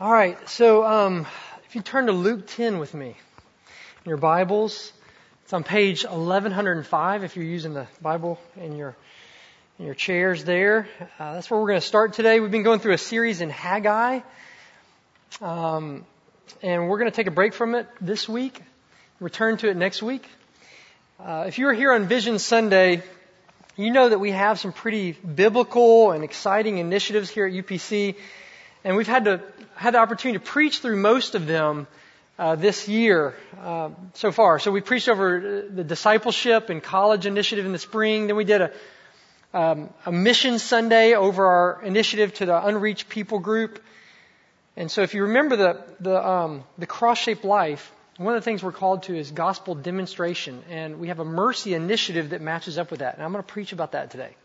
All right, so um, if you turn to Luke 10 with me in your Bibles, it's on page 1105 if you're using the Bible in your in your chairs there. Uh, that's where we're going to start today. We've been going through a series in Haggai, um, and we're going to take a break from it this week, return to it next week. Uh, if you were here on Vision Sunday, you know that we have some pretty biblical and exciting initiatives here at UPC and we've had to had the opportunity to preach through most of them uh, this year uh, so far. So we preached over the discipleship and college initiative in the spring. Then we did a um, a mission Sunday over our initiative to the unreached people group. And so if you remember the the um, the cross shaped life, one of the things we're called to is gospel demonstration, and we have a mercy initiative that matches up with that. And I'm going to preach about that today.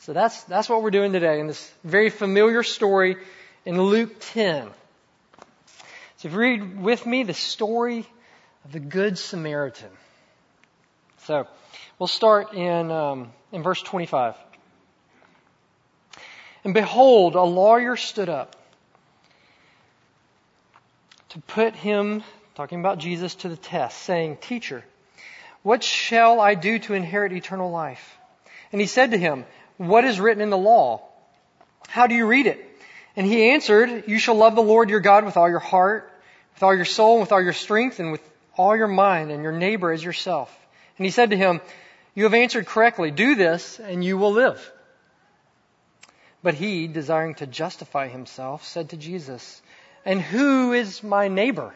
So that's that's what we're doing today in this very familiar story in Luke 10. So if you read with me the story of the Good Samaritan. So we'll start in, um, in verse 25. And behold, a lawyer stood up to put him, talking about Jesus, to the test, saying, Teacher, what shall I do to inherit eternal life? And he said to him, What is written in the law? How do you read it? And he answered, You shall love the Lord your God with all your heart, with all your soul, with all your strength, and with all your mind, and your neighbor as yourself. And he said to him, You have answered correctly. Do this, and you will live. But he, desiring to justify himself, said to Jesus, And who is my neighbor?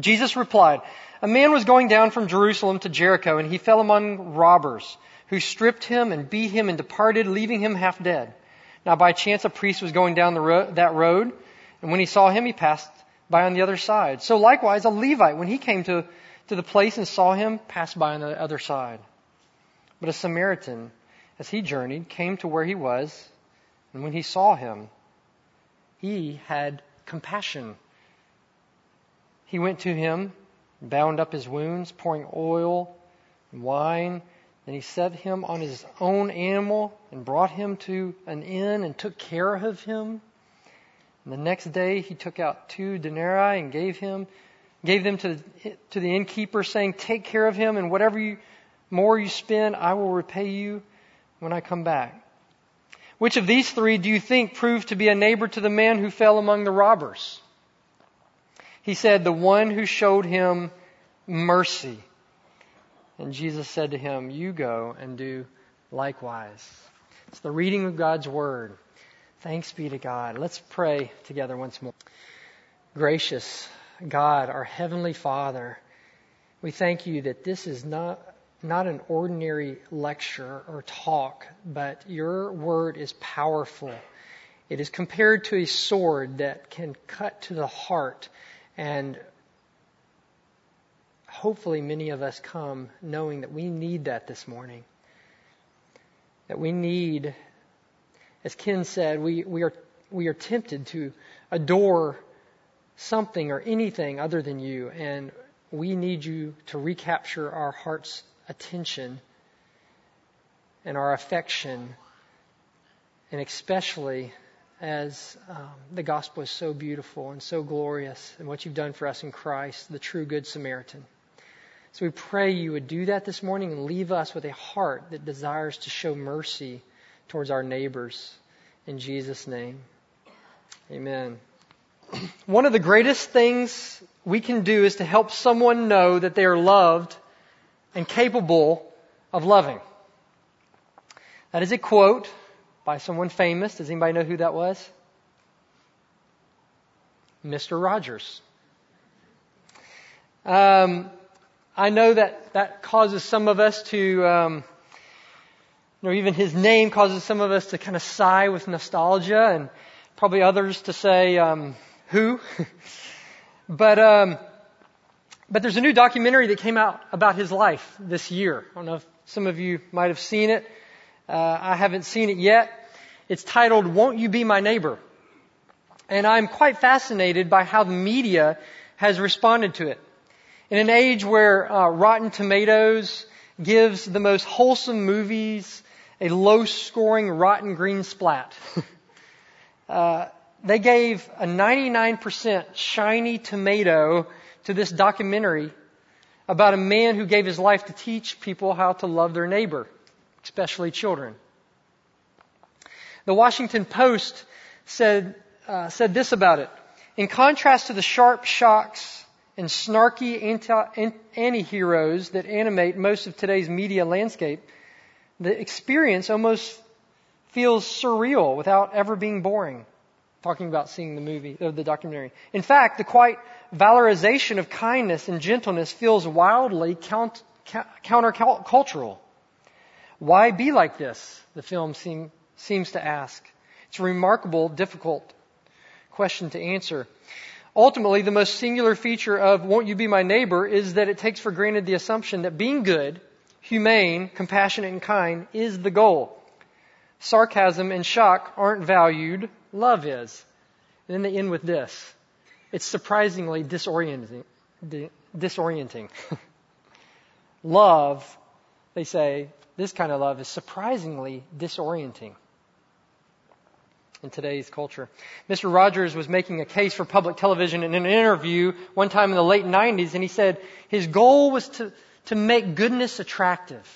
Jesus replied, A man was going down from Jerusalem to Jericho, and he fell among robbers, who stripped him and beat him and departed, leaving him half dead. Now, by chance, a priest was going down ro- that road, and when he saw him, he passed by on the other side. So likewise, a Levite, when he came to, to the place and saw him, passed by on the other side. But a Samaritan, as he journeyed, came to where he was, and when he saw him, he had compassion. He went to him, bound up his wounds, pouring oil and wine and he set him on his own animal and brought him to an inn and took care of him. And the next day he took out two denarii and gave him, gave them to, to the innkeeper saying, take care of him and whatever you, more you spend, I will repay you when I come back. Which of these three do you think proved to be a neighbor to the man who fell among the robbers? He said, the one who showed him mercy. And Jesus said to him, You go and do likewise. It's the reading of God's Word. Thanks be to God. Let's pray together once more. Gracious God, our Heavenly Father, we thank you that this is not, not an ordinary lecture or talk, but your Word is powerful. It is compared to a sword that can cut to the heart and hopefully many of us come knowing that we need that this morning. That we need, as Ken said, we, we are we are tempted to adore something or anything other than you, and we need you to recapture our heart's attention and our affection, and especially as um, the gospel is so beautiful and so glorious, and what you've done for us in Christ, the true Good Samaritan. So we pray you would do that this morning and leave us with a heart that desires to show mercy towards our neighbors. In Jesus' name. Amen. One of the greatest things we can do is to help someone know that they are loved and capable of loving. That is a quote by someone famous. Does anybody know who that was? Mr. Rogers. Um, I know that that causes some of us to, um, you know, even his name causes some of us to kind of sigh with nostalgia, and probably others to say, um, "Who?" but um, but there's a new documentary that came out about his life this year. I don't know if some of you might have seen it. Uh, I haven't seen it yet. It's titled "Won't You Be My Neighbor," and I'm quite fascinated by how the media has responded to it. In an age where uh, Rotten Tomatoes gives the most wholesome movies a low scoring rotten green splat. uh, they gave a 99% shiny tomato to this documentary about a man who gave his life to teach people how to love their neighbor, especially children. The Washington Post said, uh, said this about it. In contrast to the sharp shocks and snarky anti-heroes that animate most of today's media landscape, the experience almost feels surreal without ever being boring. Talking about seeing the movie, or the documentary. In fact, the quite valorization of kindness and gentleness feels wildly count, countercultural. Why be like this? The film seem, seems to ask. It's a remarkable, difficult question to answer. Ultimately, the most singular feature of won't you be my neighbor is that it takes for granted the assumption that being good, humane, compassionate, and kind is the goal. Sarcasm and shock aren't valued, love is. And then they end with this. It's surprisingly disorienting. disorienting. love, they say, this kind of love is surprisingly disorienting in today's culture. Mr. Rogers was making a case for public television in an interview one time in the late 90s, and he said his goal was to, to make goodness attractive.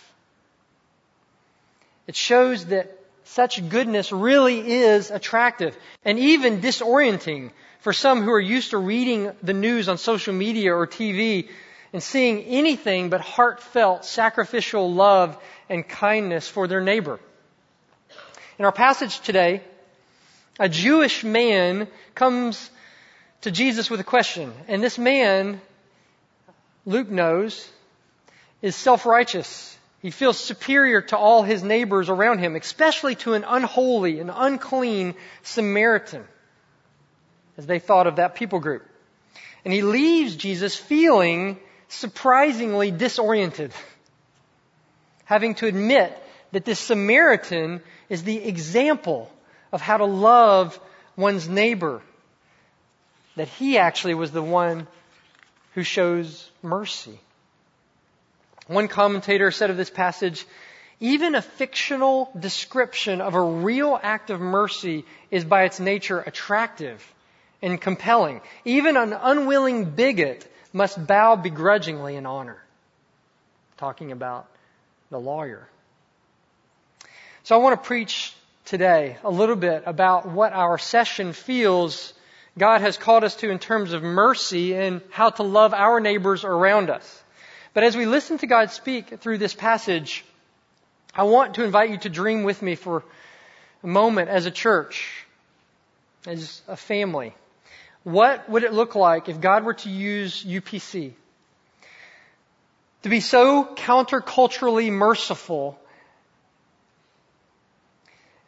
It shows that such goodness really is attractive and even disorienting for some who are used to reading the news on social media or TV and seeing anything but heartfelt sacrificial love and kindness for their neighbor. In our passage today, a Jewish man comes to Jesus with a question. And this man, Luke knows, is self-righteous. He feels superior to all his neighbors around him, especially to an unholy and unclean Samaritan, as they thought of that people group. And he leaves Jesus feeling surprisingly disoriented, having to admit that this Samaritan is the example of how to love one's neighbor. That he actually was the one who shows mercy. One commentator said of this passage, even a fictional description of a real act of mercy is by its nature attractive and compelling. Even an unwilling bigot must bow begrudgingly in honor. Talking about the lawyer. So I want to preach today a little bit about what our session feels God has called us to in terms of mercy and how to love our neighbors around us. But as we listen to God speak through this passage, I want to invite you to dream with me for a moment as a church, as a family. What would it look like if God were to use UPC to be so counterculturally merciful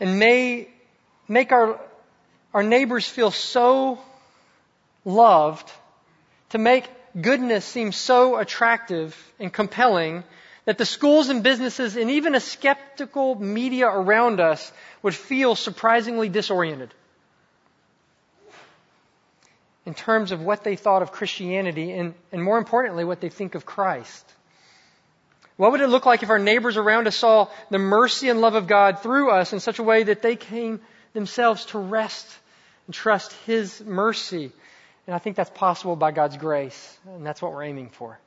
and may make our, our neighbors feel so loved, to make goodness seem so attractive and compelling that the schools and businesses and even a skeptical media around us would feel surprisingly disoriented in terms of what they thought of Christianity and, and more importantly, what they think of Christ. What would it look like if our neighbors around us saw the mercy and love of God through us in such a way that they came themselves to rest and trust His mercy? And I think that's possible by God's grace, and that's what we're aiming for.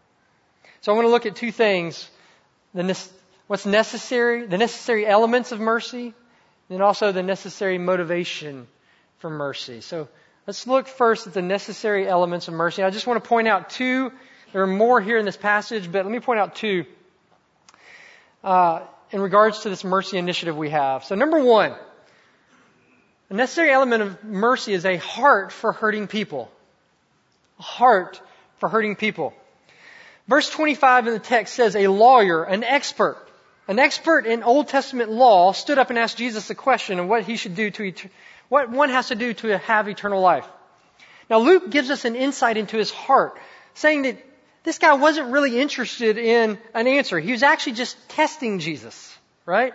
So I want to look at two things. The, what's necessary, the necessary elements of mercy, and also the necessary motivation for mercy. So let's look first at the necessary elements of mercy. I just want to point out two. There are more here in this passage, but let me point out two uh, in regards to this mercy initiative we have. So, number one, a necessary element of mercy is a heart for hurting people. A heart for hurting people. Verse 25 in the text says, a lawyer, an expert, an expert in Old Testament law stood up and asked Jesus a question of what he should do to, what one has to do to have eternal life. Now Luke gives us an insight into his heart, saying that this guy wasn't really interested in an answer. He was actually just testing Jesus, right?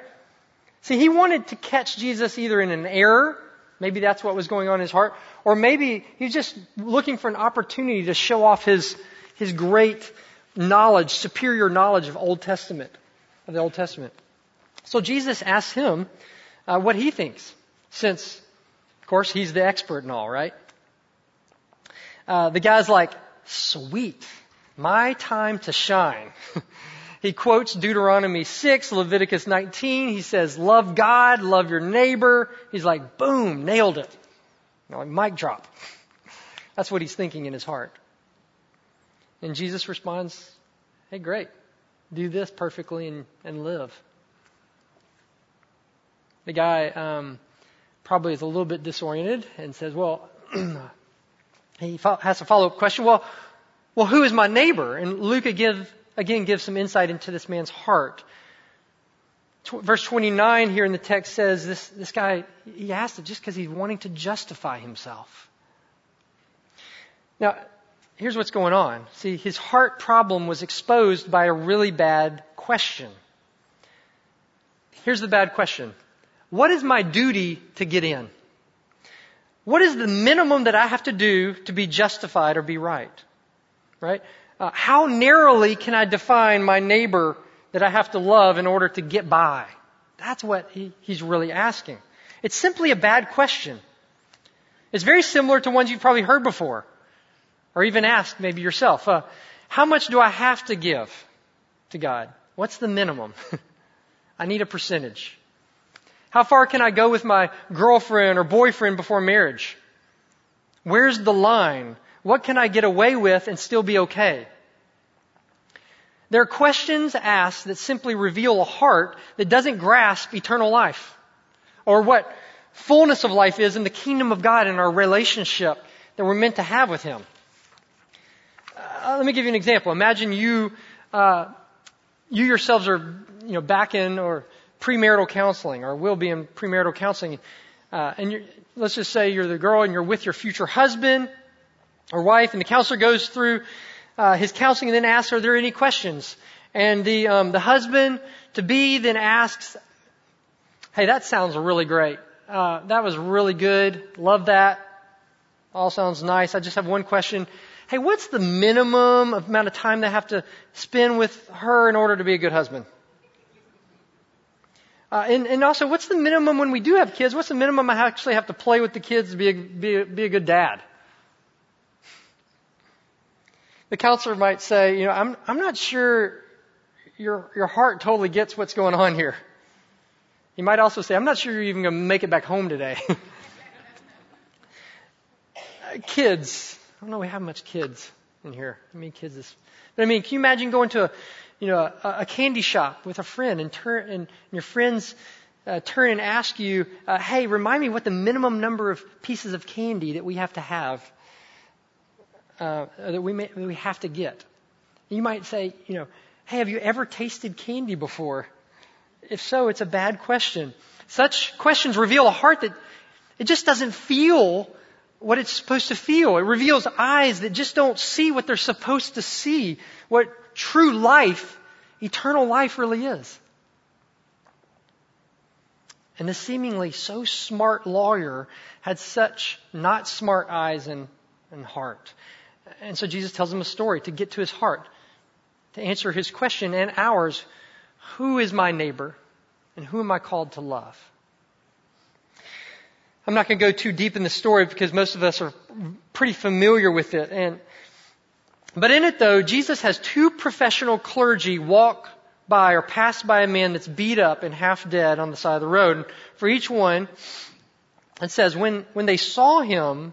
See, he wanted to catch Jesus either in an error, maybe that's what was going on in his heart, or maybe he was just looking for an opportunity to show off his, his great knowledge, superior knowledge of Old Testament, of the Old Testament. So Jesus asks him uh, what he thinks, since of course, he's the expert and all, right? Uh, the guy's like, sweet, my time to shine. he quotes Deuteronomy 6, Leviticus 19. He says, love God, love your neighbor. He's like, boom, nailed it. You know, like mic drop. That's what he's thinking in his heart. And Jesus responds, hey, great. Do this perfectly and, and live. The guy um, probably is a little bit disoriented and says, well, he has a follow-up question. Well, well, who is my neighbor? And Luke again, again gives some insight into this man's heart. Verse 29 here in the text says this, this guy, he asked it just because he's wanting to justify himself. Now, here's what's going on. See, his heart problem was exposed by a really bad question. Here's the bad question. What is my duty to get in? What is the minimum that I have to do to be justified or be right? Right? Uh, how narrowly can I define my neighbor that I have to love in order to get by? That's what he, he's really asking. It's simply a bad question. It's very similar to ones you've probably heard before, or even asked maybe yourself. Uh, how much do I have to give to God? What's the minimum? I need a percentage. How far can I go with my girlfriend or boyfriend before marriage? Where's the line? What can I get away with and still be okay? There are questions asked that simply reveal a heart that doesn't grasp eternal life or what fullness of life is in the kingdom of God and our relationship that we're meant to have with Him. Uh, let me give you an example. Imagine you, uh, you yourselves are, you know, back in or premarital counseling or will be in premarital counseling. Uh, and let's just say you're the girl and you're with your future husband or wife, and the counselor goes through uh, his counseling and then asks, "Are there any questions?" And the um, the husband to be then asks, "Hey, that sounds really great. Uh, that was really good. Love that. All sounds nice. I just have one question." Hey, what's the minimum amount of time they have to spend with her in order to be a good husband? Uh, and, and also, what's the minimum when we do have kids? What's the minimum I actually have to play with the kids to be a, be a, be a good dad? The counselor might say, you know, I'm, I'm not sure your, your heart totally gets what's going on here. He might also say, I'm not sure you're even going to make it back home today. kids. I don't know we have much kids in here. I mean, kids is, but I mean, can you imagine going to a, you know, a, a candy shop with a friend and turn and your friends uh, turn and ask you, uh, "Hey, remind me what the minimum number of pieces of candy that we have to have uh, that we may, we have to get." You might say, you know, "Hey, have you ever tasted candy before?" If so, it's a bad question. Such questions reveal a heart that it just doesn't feel what it's supposed to feel. It reveals eyes that just don't see what they're supposed to see, what true life, eternal life really is. And the seemingly so smart lawyer had such not smart eyes and, and heart. And so Jesus tells him a story to get to his heart, to answer his question and ours Who is my neighbor? And who am I called to love? I'm not going to go too deep in the story because most of us are pretty familiar with it. And but in it though, Jesus has two professional clergy walk by or pass by a man that's beat up and half dead on the side of the road. And for each one, it says when, when they saw him,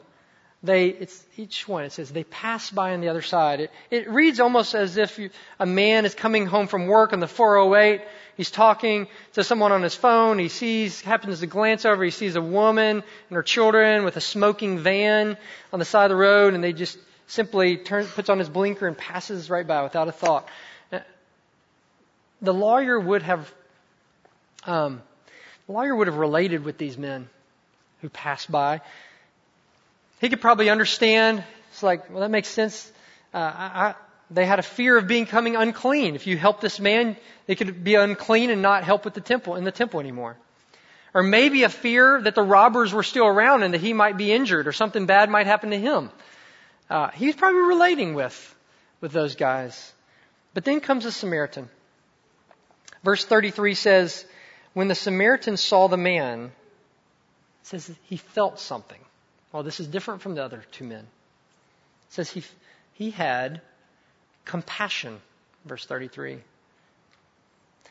they, it's each one, it says they pass by on the other side. It, it reads almost as if you, a man is coming home from work on the 408. He's talking to someone on his phone. He sees, happens to glance over. He sees a woman and her children with a smoking van on the side of the road and they just simply turns, puts on his blinker and passes right by without a thought. The lawyer would have, um, the lawyer would have related with these men who passed by. He could probably understand. It's like, well, that makes sense. Uh, I, I, they had a fear of becoming unclean. If you help this man, they could be unclean and not help with the temple in the temple anymore. Or maybe a fear that the robbers were still around and that he might be injured or something bad might happen to him. Uh, he's probably relating with, with those guys. But then comes a Samaritan. Verse 33 says, When the Samaritan saw the man, It says he felt something. Well, this is different from the other two men. It says he, he had compassion, verse 33.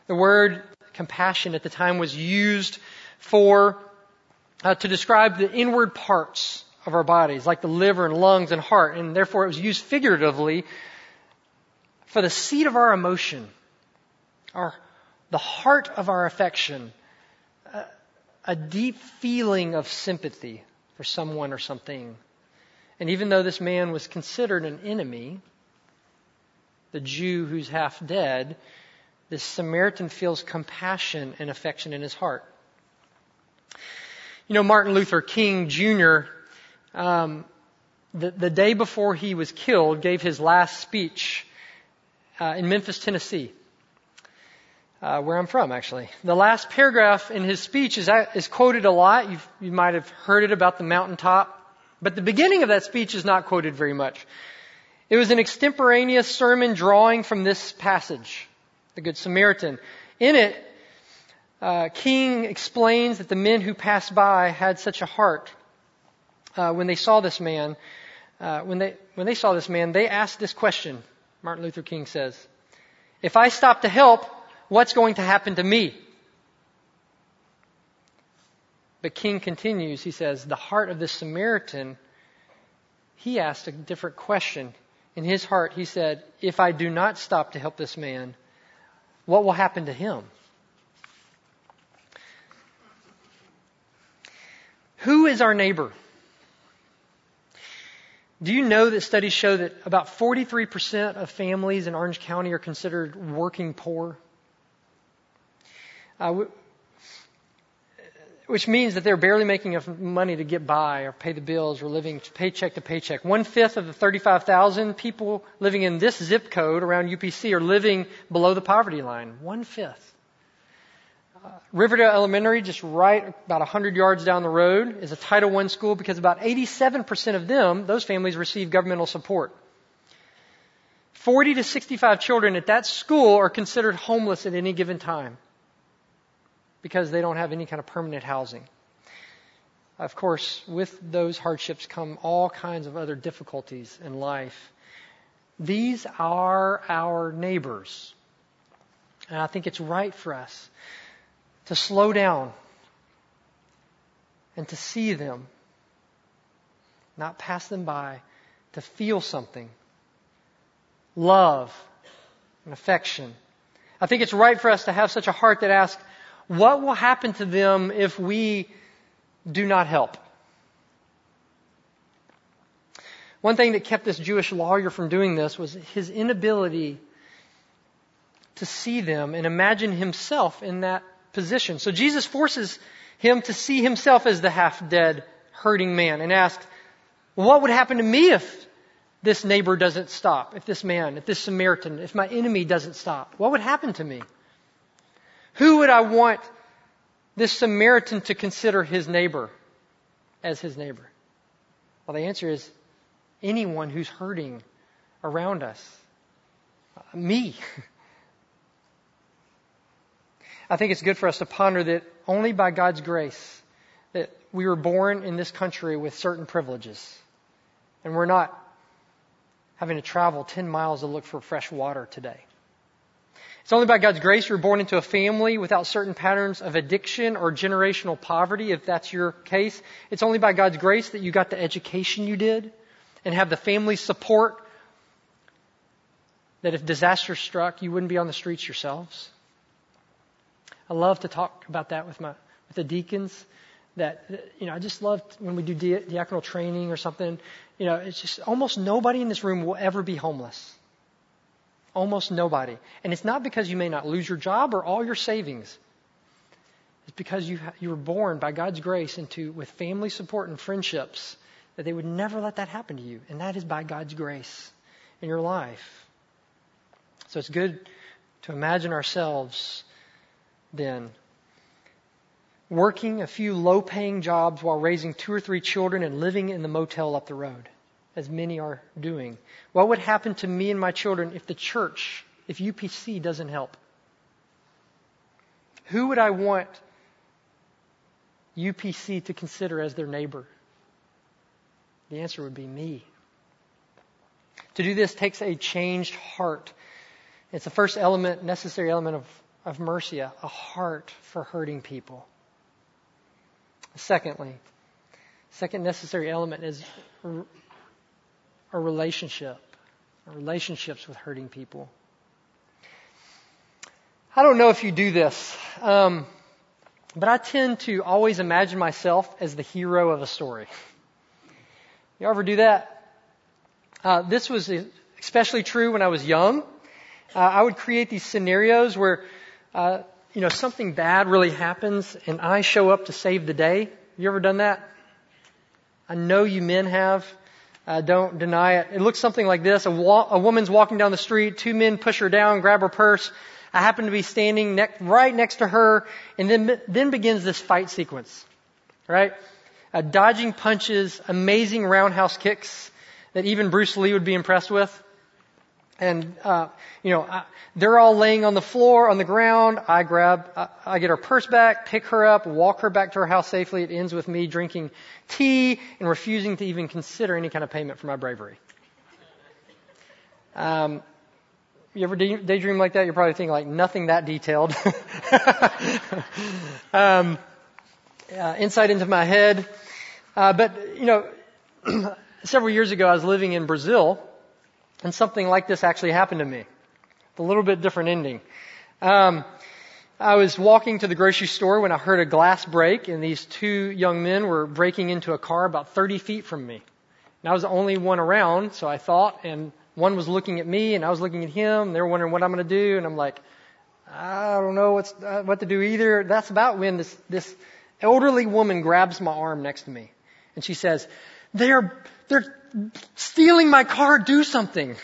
The word compassion at the time was used for, uh, to describe the inward parts of our bodies, like the liver and lungs and heart, and therefore it was used figuratively for the seat of our emotion, our, the heart of our affection, a, a deep feeling of sympathy for someone or something. And even though this man was considered an enemy, the Jew who's half dead, this Samaritan feels compassion and affection in his heart. You know, Martin Luther King Jr., um, the, the day before he was killed, gave his last speech uh, in Memphis, Tennessee, uh, where I'm from, actually. The last paragraph in his speech is, is quoted a lot. You've, you might have heard it about the mountaintop. But the beginning of that speech is not quoted very much. It was an extemporaneous sermon drawing from this passage, the Good Samaritan. In it, uh, King explains that the men who passed by had such a heart uh, when they saw this man. Uh, when they when they saw this man, they asked this question. Martin Luther King says, "If I stop to help, what's going to happen to me?" But King continues. He says, "The heart of this Samaritan." He asked a different question. In his heart, he said, If I do not stop to help this man, what will happen to him? Who is our neighbor? Do you know that studies show that about 43% of families in Orange County are considered working poor? Uh, which means that they're barely making enough money to get by or pay the bills or living paycheck to paycheck. One fifth of the 35,000 people living in this zip code around UPC are living below the poverty line. One fifth. Uh, Riverdale Elementary, just right about 100 yards down the road, is a Title I school because about 87% of them, those families, receive governmental support. 40 to 65 children at that school are considered homeless at any given time because they don't have any kind of permanent housing. Of course, with those hardships come all kinds of other difficulties in life. These are our neighbors. And I think it's right for us to slow down and to see them, not pass them by, to feel something love and affection. I think it's right for us to have such a heart that asks, what will happen to them if we do not help? One thing that kept this Jewish lawyer from doing this was his inability to see them and imagine himself in that position. So Jesus forces him to see himself as the half dead, hurting man and asks, What would happen to me if this neighbor doesn't stop? If this man, if this Samaritan, if my enemy doesn't stop? What would happen to me? Who would I want this Samaritan to consider his neighbor as his neighbor? Well, the answer is anyone who's hurting around us. Me. I think it's good for us to ponder that only by God's grace that we were born in this country with certain privileges. And we're not having to travel 10 miles to look for fresh water today. It's only by God's grace you're born into a family without certain patterns of addiction or generational poverty, if that's your case. It's only by God's grace that you got the education you did and have the family support that if disaster struck, you wouldn't be on the streets yourselves. I love to talk about that with my with the deacons. That you know, I just love when we do diaconal training or something. You know, it's just almost nobody in this room will ever be homeless. Almost nobody. And it's not because you may not lose your job or all your savings. It's because you, you were born by God's grace into with family support and friendships that they would never let that happen to you. And that is by God's grace in your life. So it's good to imagine ourselves then working a few low paying jobs while raising two or three children and living in the motel up the road as many are doing? What would happen to me and my children if the church, if UPC doesn't help? Who would I want UPC to consider as their neighbor? The answer would be me. To do this takes a changed heart. It's the first element, necessary element of, of mercy, a, a heart for hurting people. Secondly, second necessary element is a relationship, our relationships with hurting people. I don't know if you do this, um, but I tend to always imagine myself as the hero of a story. You ever do that? Uh, this was especially true when I was young. Uh, I would create these scenarios where, uh, you know, something bad really happens and I show up to save the day. You ever done that? I know you men have. Uh, don't deny it. It looks something like this. A, wa- a, woman's walking down the street. Two men push her down, grab her purse. I happen to be standing ne- right next to her, and then then begins this fight sequence. Right? Uh, dodging punches, amazing roundhouse kicks that even Bruce Lee would be impressed with. And, uh, you know, I, they're all laying on the floor, on the ground. I grab, I, I get her purse back, pick her up, walk her back to her house safely. It ends with me drinking tea and refusing to even consider any kind of payment for my bravery. Um, you ever daydream like that? You're probably thinking like nothing that detailed. um, uh, insight into my head. Uh, but, you know, several years ago I was living in Brazil and something like this actually happened to me. A little bit different ending. Um, I was walking to the grocery store when I heard a glass break, and these two young men were breaking into a car about 30 feet from me. And I was the only one around, so I thought, and one was looking at me, and I was looking at him. They were wondering what I'm going to do, and I'm like, I don't know what's, uh, what to do either. That's about when this, this elderly woman grabs my arm next to me, and she says, "They're they're stealing my car. Do something.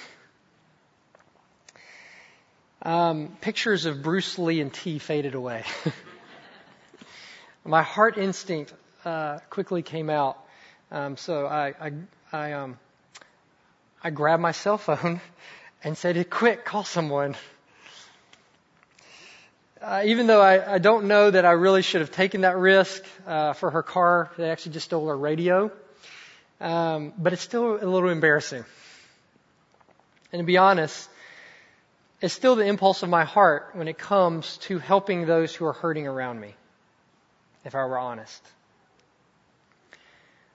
Um, pictures of Bruce Lee and T faded away. my heart instinct uh, quickly came out. Um, so I, I, I, um, I grabbed my cell phone and said, "Quick, call someone." Uh, even though I, I, don't know that I really should have taken that risk uh, for her car, they actually just stole her radio. Um, but it's still a little embarrassing. And to be honest, it's still the impulse of my heart when it comes to helping those who are hurting around me, if I were honest.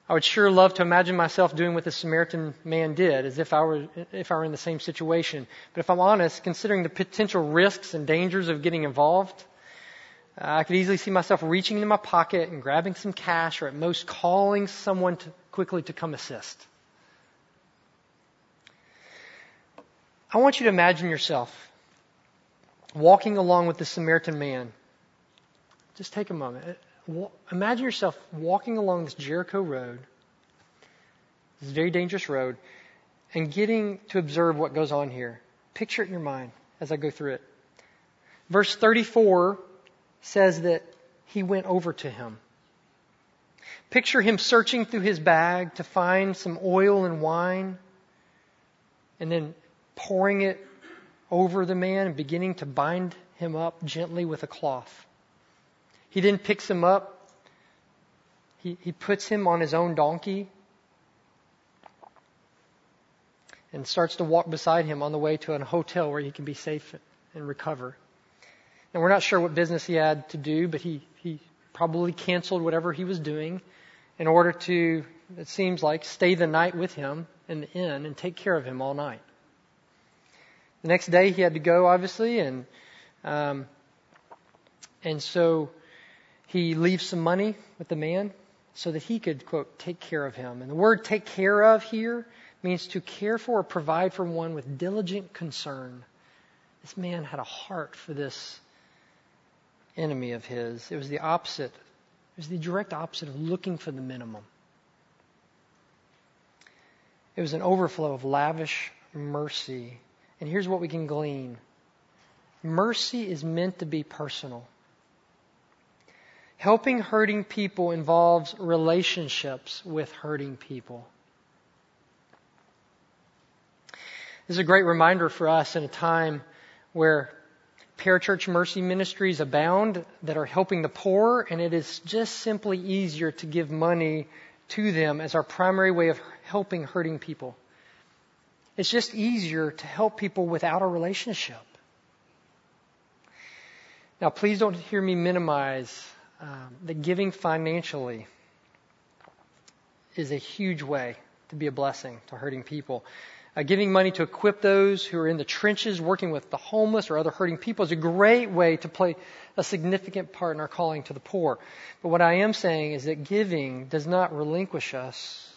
I would sure love to imagine myself doing what the Samaritan man did, as if I were if I were in the same situation. But if I'm honest, considering the potential risks and dangers of getting involved, I could easily see myself reaching into my pocket and grabbing some cash, or at most calling someone to, quickly to come assist. I want you to imagine yourself walking along with the Samaritan man. Just take a moment. Imagine yourself walking along this Jericho road, this very dangerous road, and getting to observe what goes on here. Picture it in your mind as I go through it. Verse 34 says that he went over to him. Picture him searching through his bag to find some oil and wine and then pouring it over the man and beginning to bind him up gently with a cloth. He then picks him up. He, he puts him on his own donkey and starts to walk beside him on the way to a hotel where he can be safe and recover. And we're not sure what business he had to do, but he, he probably canceled whatever he was doing in order to, it seems like, stay the night with him in the inn and take care of him all night. The next day he had to go, obviously, and um, and so he leaves some money with the man so that he could quote take care of him. And the word "take care of" here means to care for or provide for one with diligent concern. This man had a heart for this enemy of his. It was the opposite. It was the direct opposite of looking for the minimum. It was an overflow of lavish mercy. And here's what we can glean mercy is meant to be personal. Helping hurting people involves relationships with hurting people. This is a great reminder for us in a time where parachurch mercy ministries abound that are helping the poor, and it is just simply easier to give money to them as our primary way of helping hurting people. It's just easier to help people without a relationship. Now, please don't hear me minimize um, that giving financially is a huge way to be a blessing to hurting people. Uh, giving money to equip those who are in the trenches working with the homeless or other hurting people is a great way to play a significant part in our calling to the poor. But what I am saying is that giving does not relinquish us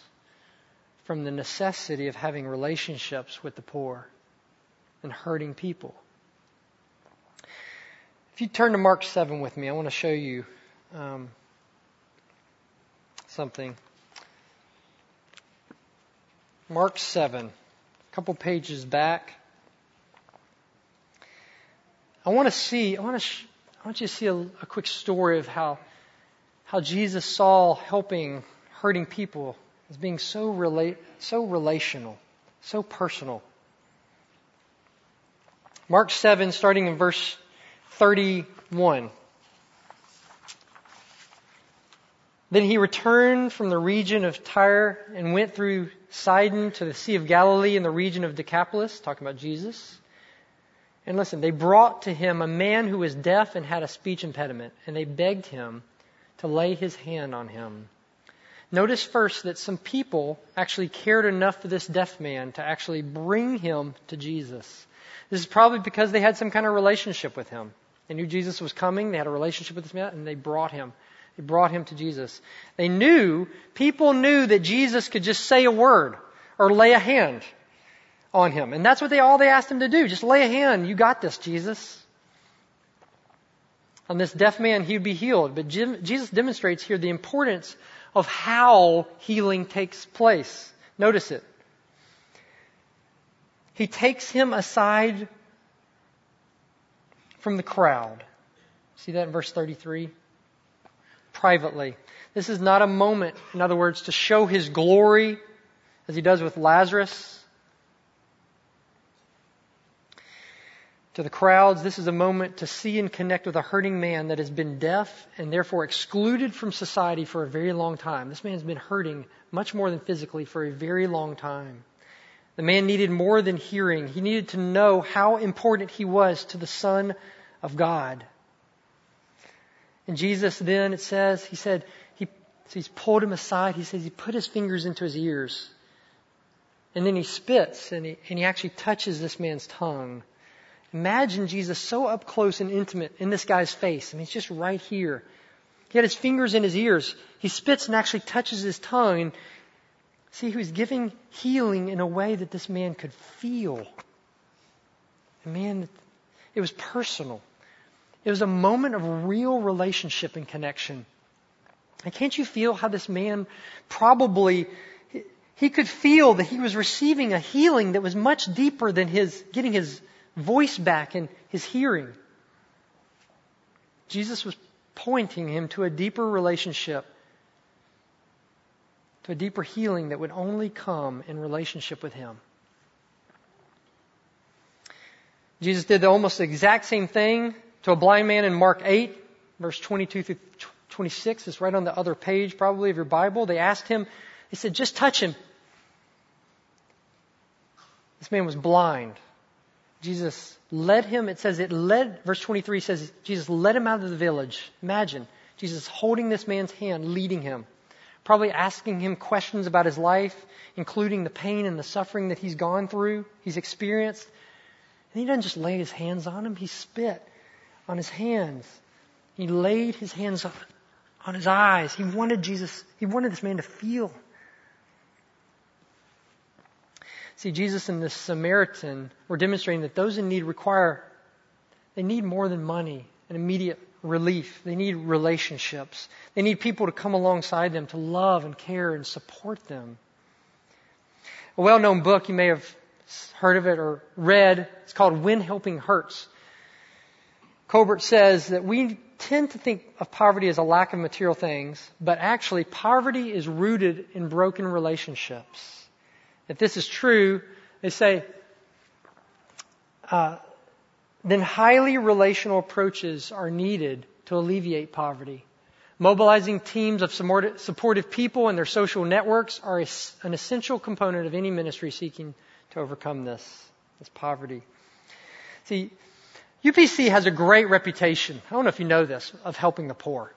from the necessity of having relationships with the poor and hurting people. If you turn to Mark 7 with me, I want to show you um, something. Mark 7, a couple pages back. I want to see, I want to, sh- I want you to see a, a quick story of how, how Jesus saw helping hurting people as being so relate, so relational, so personal. Mark 7, starting in verse 31. Then he returned from the region of Tyre and went through Sidon to the Sea of Galilee in the region of Decapolis, talking about Jesus. And listen, they brought to him a man who was deaf and had a speech impediment, and they begged him to lay his hand on him. Notice first that some people actually cared enough for this deaf man to actually bring him to Jesus. This is probably because they had some kind of relationship with him. They knew Jesus was coming, they had a relationship with this man, and they brought him. They brought him to Jesus. They knew, people knew that Jesus could just say a word or lay a hand on him. And that's what they all they asked him to do. Just lay a hand. You got this, Jesus. On this deaf man, he'd be healed. But Jesus demonstrates here the importance of how healing takes place. Notice it. He takes him aside from the crowd. See that in verse 33? Privately. This is not a moment, in other words, to show his glory as he does with Lazarus. To the crowds, this is a moment to see and connect with a hurting man that has been deaf and therefore excluded from society for a very long time. This man's been hurting much more than physically for a very long time. The man needed more than hearing. He needed to know how important he was to the Son of God. And Jesus then, it says, he said, he, so he's pulled him aside. He says he put his fingers into his ears. And then he spits and he, and he actually touches this man's tongue. Imagine Jesus so up close and intimate in this guy's face. I mean, he's just right here. He had his fingers in his ears. He spits and actually touches his tongue. And see, he was giving healing in a way that this man could feel. And man, it was personal. It was a moment of real relationship and connection. And can't you feel how this man probably he could feel that he was receiving a healing that was much deeper than his getting his voice back and his hearing. Jesus was pointing him to a deeper relationship, to a deeper healing that would only come in relationship with him. Jesus did the almost exact same thing to a blind man in Mark 8, verse 22 through 26. It's right on the other page, probably, of your Bible. They asked him, they said, just touch him. This man was blind. Jesus led him, it says it led, verse 23 says, Jesus led him out of the village. Imagine, Jesus holding this man's hand, leading him, probably asking him questions about his life, including the pain and the suffering that he's gone through, he's experienced. And he doesn't just lay his hands on him, he spit on his hands. He laid his hands on his eyes. He wanted Jesus, he wanted this man to feel See, Jesus and the Samaritan were demonstrating that those in need require, they need more than money and immediate relief. They need relationships. They need people to come alongside them to love and care and support them. A well known book, you may have heard of it or read, it's called When Helping Hurts. Corbett says that we tend to think of poverty as a lack of material things, but actually poverty is rooted in broken relationships. If this is true, they say, uh, then highly relational approaches are needed to alleviate poverty. Mobilizing teams of supportive people and their social networks are an essential component of any ministry seeking to overcome this, this poverty. See, UPC has a great reputation. I don't know if you know this of helping the poor.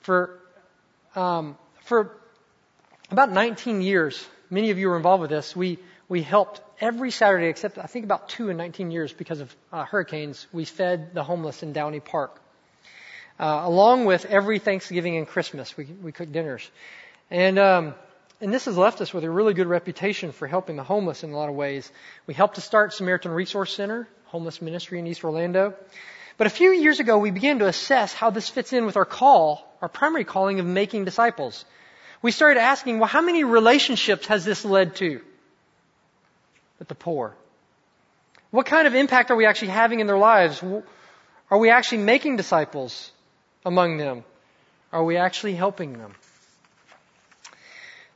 For um, for about 19 years, many of you were involved with this. We we helped every Saturday, except I think about two in 19 years because of uh, hurricanes. We fed the homeless in Downey Park, uh, along with every Thanksgiving and Christmas. We we cooked dinners, and um, and this has left us with a really good reputation for helping the homeless in a lot of ways. We helped to start Samaritan Resource Center, homeless ministry in East Orlando. But a few years ago, we began to assess how this fits in with our call, our primary calling of making disciples. We started asking, well, how many relationships has this led to with the poor? What kind of impact are we actually having in their lives? Are we actually making disciples among them? Are we actually helping them?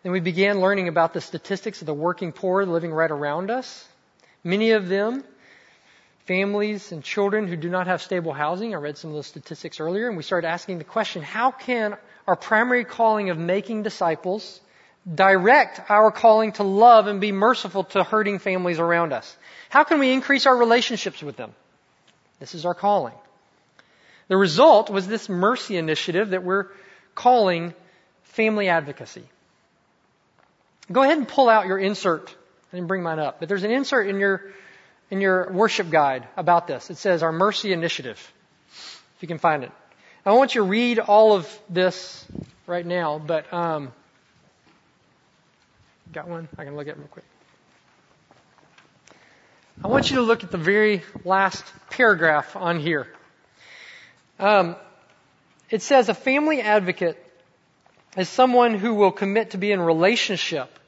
Then we began learning about the statistics of the working poor living right around us. Many of them families and children who do not have stable housing. I read some of those statistics earlier, and we started asking the question how can our primary calling of making disciples direct our calling to love and be merciful to hurting families around us? How can we increase our relationships with them? This is our calling. The result was this mercy initiative that we're calling family advocacy. Go ahead and pull out your insert. I didn't bring mine up, but there's an insert in your in your worship guide about this. It says our mercy initiative, if you can find it. I want you to read all of this right now, but um, got one? I can look at it real quick. I want you to look at the very last paragraph on here. Um, it says a family advocate is someone who will commit to be in relationship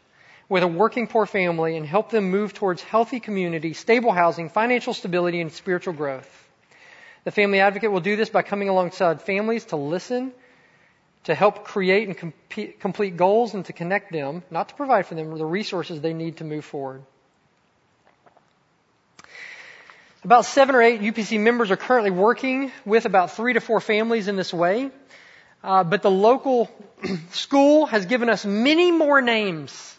with a working poor family and help them move towards healthy community, stable housing, financial stability, and spiritual growth. The family advocate will do this by coming alongside families to listen, to help create and compete, complete goals, and to connect them, not to provide for them the resources they need to move forward. About seven or eight UPC members are currently working with about three to four families in this way. Uh, but the local school has given us many more names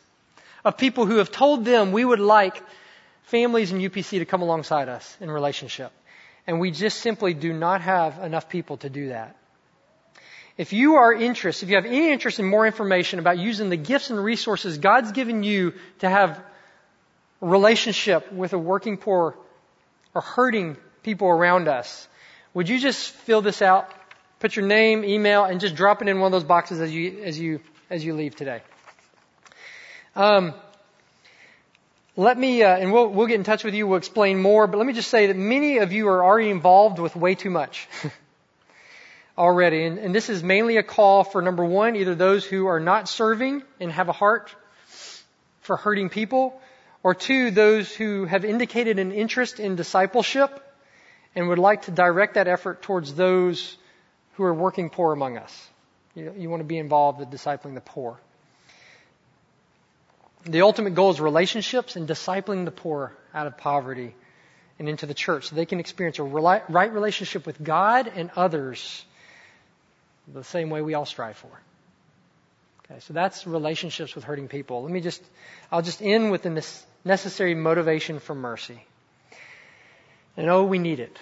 of people who have told them we would like families in UPC to come alongside us in relationship. And we just simply do not have enough people to do that. If you are interested, if you have any interest in more information about using the gifts and resources God's given you to have a relationship with a working poor or hurting people around us, would you just fill this out, put your name, email, and just drop it in one of those boxes as you, as you, as you leave today? Um, let me, uh, and we'll, we'll get in touch with you. We'll explain more. But let me just say that many of you are already involved with way too much already. And, and this is mainly a call for number one, either those who are not serving and have a heart for hurting people, or two, those who have indicated an interest in discipleship and would like to direct that effort towards those who are working poor among us. You, you want to be involved in discipling the poor. The ultimate goal is relationships and discipling the poor out of poverty and into the church so they can experience a right relationship with God and others the same way we all strive for. Okay, so that's relationships with hurting people. Let me just, I'll just end with the necessary motivation for mercy. And oh, we need it.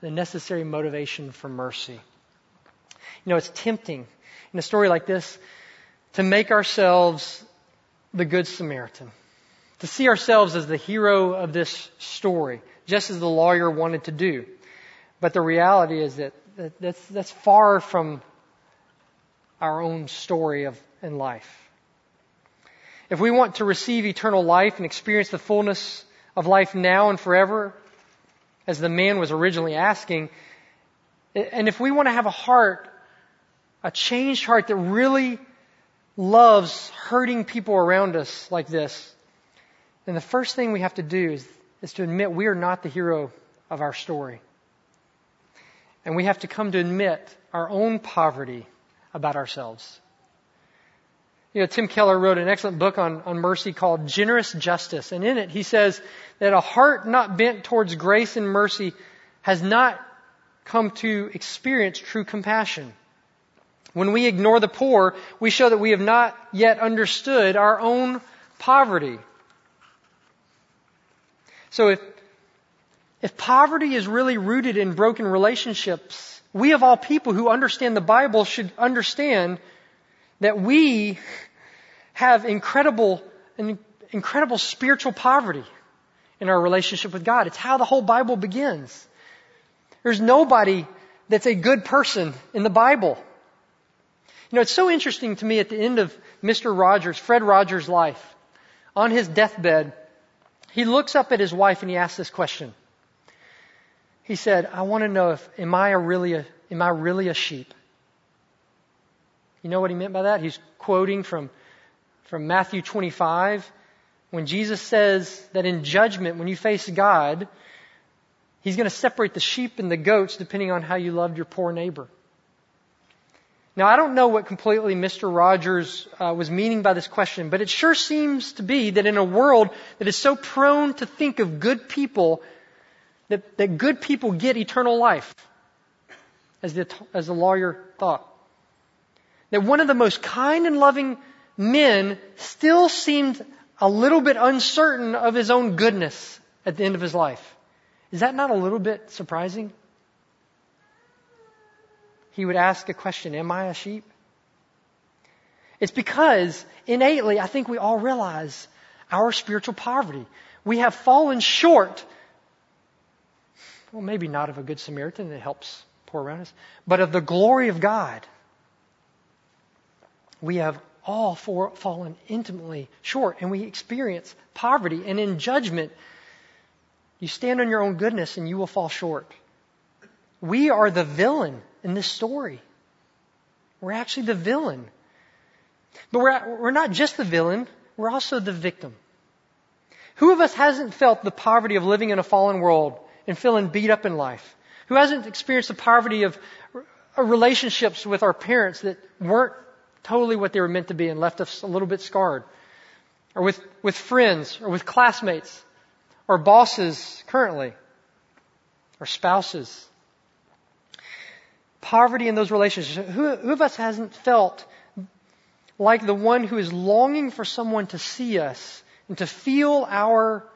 The necessary motivation for mercy. You know, it's tempting in a story like this to make ourselves the Good Samaritan. To see ourselves as the hero of this story, just as the lawyer wanted to do. But the reality is that, that that's, that's far from our own story of in life. If we want to receive eternal life and experience the fullness of life now and forever, as the man was originally asking, and if we want to have a heart, a changed heart that really loves hurting people around us like this, then the first thing we have to do is, is to admit we are not the hero of our story. And we have to come to admit our own poverty about ourselves. You know, Tim Keller wrote an excellent book on, on mercy called Generous Justice. And in it, he says that a heart not bent towards grace and mercy has not come to experience true compassion. When we ignore the poor, we show that we have not yet understood our own poverty. So if, if poverty is really rooted in broken relationships, we of all people who understand the Bible should understand that we have incredible, incredible spiritual poverty in our relationship with God. It's how the whole Bible begins. There's nobody that's a good person in the Bible. You know, it's so interesting to me at the end of Mr. Rogers, Fred Rogers' life, on his deathbed, he looks up at his wife and he asks this question. He said, I want to know if, am I a really a, am I really a sheep? You know what he meant by that? He's quoting from, from Matthew 25 when Jesus says that in judgment, when you face God, He's going to separate the sheep and the goats depending on how you loved your poor neighbor. Now, I don't know what completely Mr. Rogers uh, was meaning by this question, but it sure seems to be that in a world that is so prone to think of good people, that, that good people get eternal life, as the, as the lawyer thought. That one of the most kind and loving men still seemed a little bit uncertain of his own goodness at the end of his life. Is that not a little bit surprising? He would ask a question, Am I a sheep? It's because innately, I think we all realize our spiritual poverty. We have fallen short, well, maybe not of a good Samaritan that helps poor around us, but of the glory of God. We have all fallen intimately short, and we experience poverty. And in judgment, you stand on your own goodness and you will fall short. We are the villain in this story. We're actually the villain. But we're, we're not just the villain, we're also the victim. Who of us hasn't felt the poverty of living in a fallen world and feeling beat up in life? Who hasn't experienced the poverty of uh, relationships with our parents that weren't totally what they were meant to be and left us a little bit scarred? Or with, with friends or with classmates or bosses currently, or spouses. Poverty in those relationships. Who, who of us hasn't felt like the one who is longing for someone to see us and to feel our,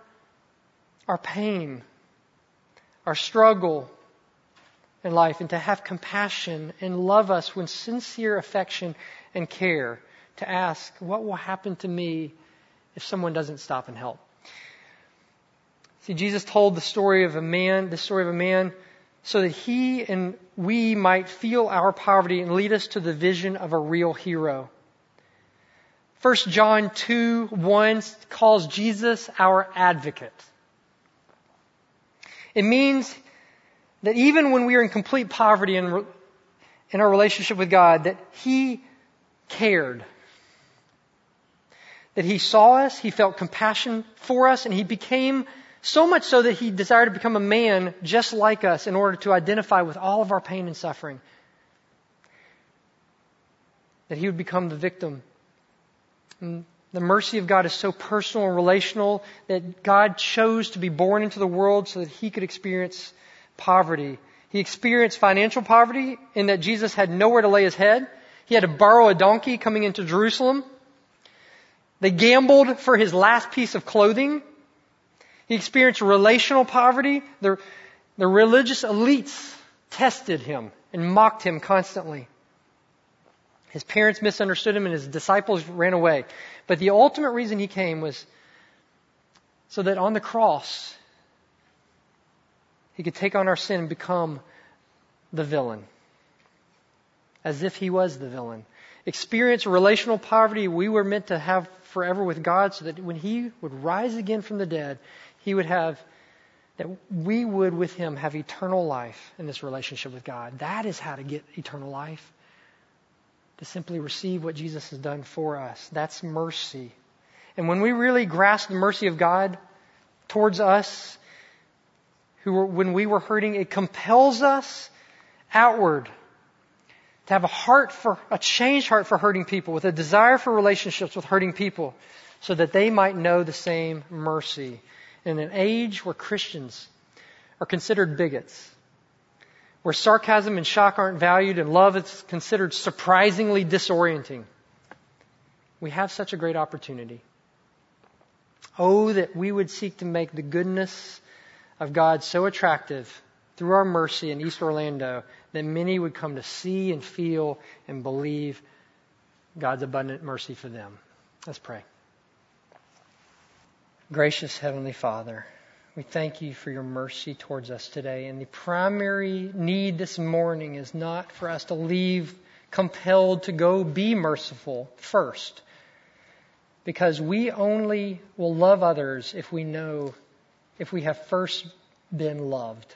our pain, our struggle in life, and to have compassion and love us with sincere affection and care, to ask, what will happen to me if someone doesn't stop and help? See, Jesus told the story of a man, the story of a man, so that he and we might feel our poverty and lead us to the vision of a real hero. 1 John 2, 1 calls Jesus our advocate. It means that even when we are in complete poverty in, in our relationship with God, that He cared. That He saw us, He felt compassion for us, and He became so much so that he desired to become a man just like us in order to identify with all of our pain and suffering. That he would become the victim. And the mercy of God is so personal and relational that God chose to be born into the world so that he could experience poverty. He experienced financial poverty in that Jesus had nowhere to lay his head. He had to borrow a donkey coming into Jerusalem. They gambled for his last piece of clothing he experienced relational poverty. The, the religious elites tested him and mocked him constantly. His parents misunderstood him and his disciples ran away. But the ultimate reason he came was so that on the cross, he could take on our sin and become the villain. As if he was the villain. Experience relational poverty we were meant to have forever with God so that when he would rise again from the dead, he would have, that we would with him have eternal life in this relationship with God. That is how to get eternal life. To simply receive what Jesus has done for us. That's mercy. And when we really grasp the mercy of God towards us, who were, when we were hurting, it compels us outward to have a heart for, a changed heart for hurting people, with a desire for relationships with hurting people, so that they might know the same mercy in an age where Christians are considered bigots, where sarcasm and shock aren't valued and love is considered surprisingly disorienting. We have such a great opportunity. Oh, that we would seek to make the goodness of God so attractive through our mercy in East Orlando that many would come to see and feel and believe God's abundant mercy for them. Let's pray. Gracious Heavenly Father, we thank you for your mercy towards us today. And the primary need this morning is not for us to leave compelled to go be merciful first, because we only will love others if we know, if we have first been loved.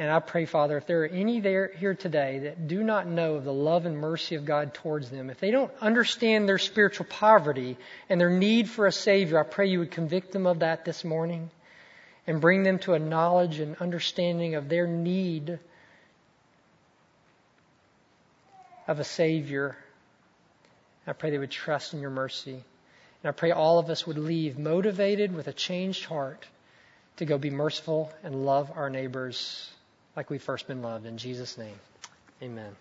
And I pray, Father, if there are any there here today that do not know of the love and mercy of God towards them, if they don't understand their spiritual poverty and their need for a Savior, I pray you would convict them of that this morning and bring them to a knowledge and understanding of their need of a Savior. I pray they would trust in your mercy. And I pray all of us would leave motivated with a changed heart to go be merciful and love our neighbors like we've first been loved. In Jesus' name, amen.